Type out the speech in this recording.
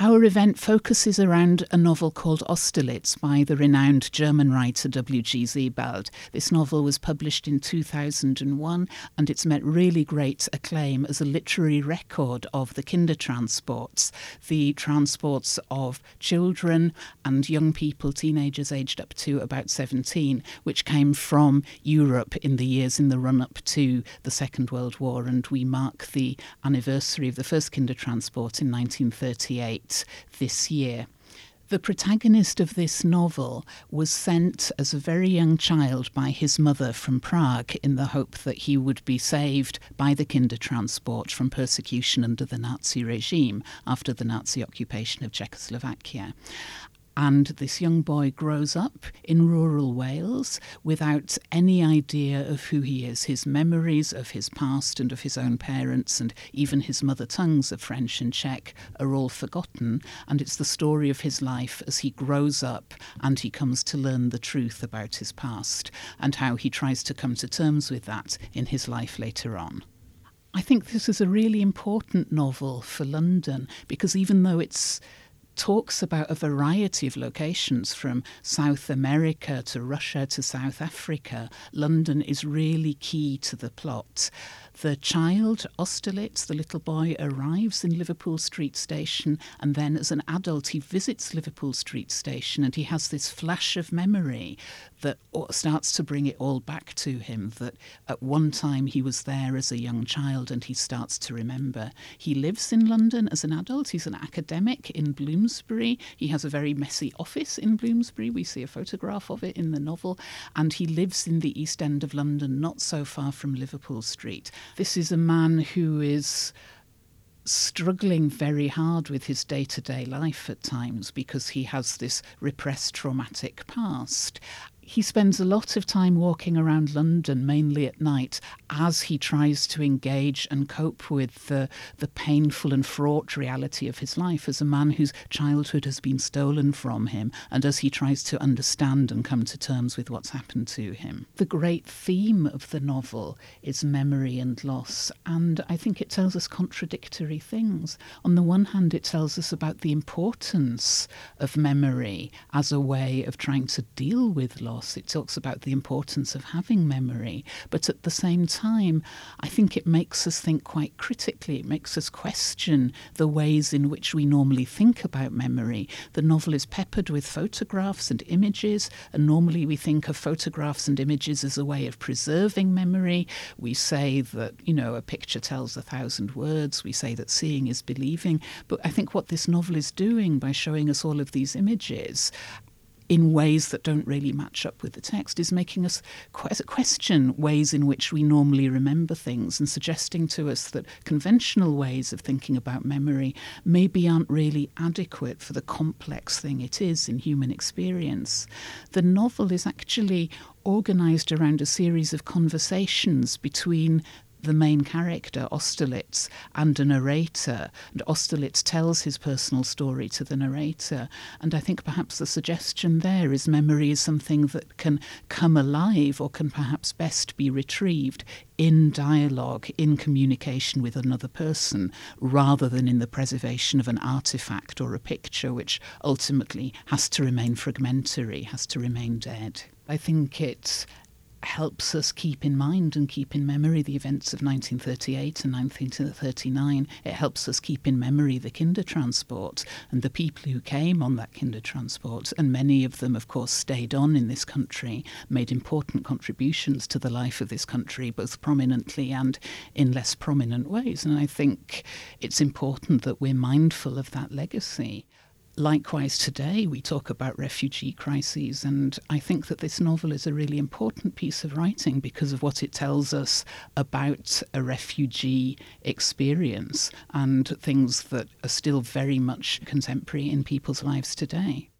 Our event focuses around a novel called Austerlitz by the renowned German writer W.G. Sebald. This novel was published in 2001 and it's met really great acclaim as a literary record of the Kindertransports, the transports of children and young people, teenagers aged up to about 17, which came from Europe in the years in the run up to the Second World War. And we mark the anniversary of the first Kindertransport in 1938 this year. The protagonist of this novel was sent as a very young child by his mother from Prague in the hope that he would be saved by the Kindertransport from persecution under the Nazi regime after the Nazi occupation of Czechoslovakia. And this young boy grows up in rural Wales without any idea of who he is. His memories of his past and of his own parents, and even his mother tongues of French and Czech, are all forgotten. And it's the story of his life as he grows up and he comes to learn the truth about his past and how he tries to come to terms with that in his life later on. I think this is a really important novel for London because even though it's talks about a variety of locations from South America to Russia to South Africa. London is really key to the plot. The child, Austerlitz, the little boy, arrives in Liverpool Street Station, and then as an adult, he visits Liverpool Street Station and he has this flash of memory that starts to bring it all back to him that at one time he was there as a young child and he starts to remember. He lives in London as an adult, he's an academic in Bloomsbury. He has a very messy office in Bloomsbury. We see a photograph of it in the novel. And he lives in the East End of London, not so far from Liverpool Street. This is a man who is struggling very hard with his day to day life at times because he has this repressed traumatic past he spends a lot of time walking around London, mainly at night, as he tries to engage and cope with the, the painful and fraught reality of his life as a man whose childhood has been stolen from him, and as he tries to understand and come to terms with what's happened to him. The great theme of the novel is memory and loss, and I think it tells us contradictory things. On the one hand, it tells us about the importance of memory as a way of trying to deal with loss loss. It talks about the importance of having memory. But at the same time, I think it makes us think quite critically. It makes us question the ways in which we normally think about memory. The novel is peppered with photographs and images, and normally we think of photographs and images as a way of preserving memory. We say that, you know, a picture tells a thousand words. We say that seeing is believing. But I think what this novel is doing by showing us all of these images in ways that don't really match up with the text is making us question ways in which we normally remember things and suggesting to us that conventional ways of thinking about memory maybe aren't really adequate for the complex thing it is in human experience. The novel is actually organized around a series of conversations between the main character, Austerlitz, and a narrator. And Austerlitz tells his personal story to the narrator. And I think perhaps the suggestion there is memory is something that can come alive or can perhaps best be retrieved in dialogue, in communication with another person, rather than in the preservation of an artifact or a picture, which ultimately has to remain fragmentary, has to remain dead. I think it's helps us keep in mind and keep in memory the events of 1938 and 1939. It helps us keep in memory the Kindertransport and the people who came on that Kindertransport. And many of them, of course, stayed on in this country, made important contributions to the life of this country, both prominently and in less prominent ways. And I think it's important that we're mindful of that legacy. Likewise, today we talk about refugee crises, and I think that this novel is a really important piece of writing because of what it tells us about a refugee experience and things that are still very much contemporary in people's lives today.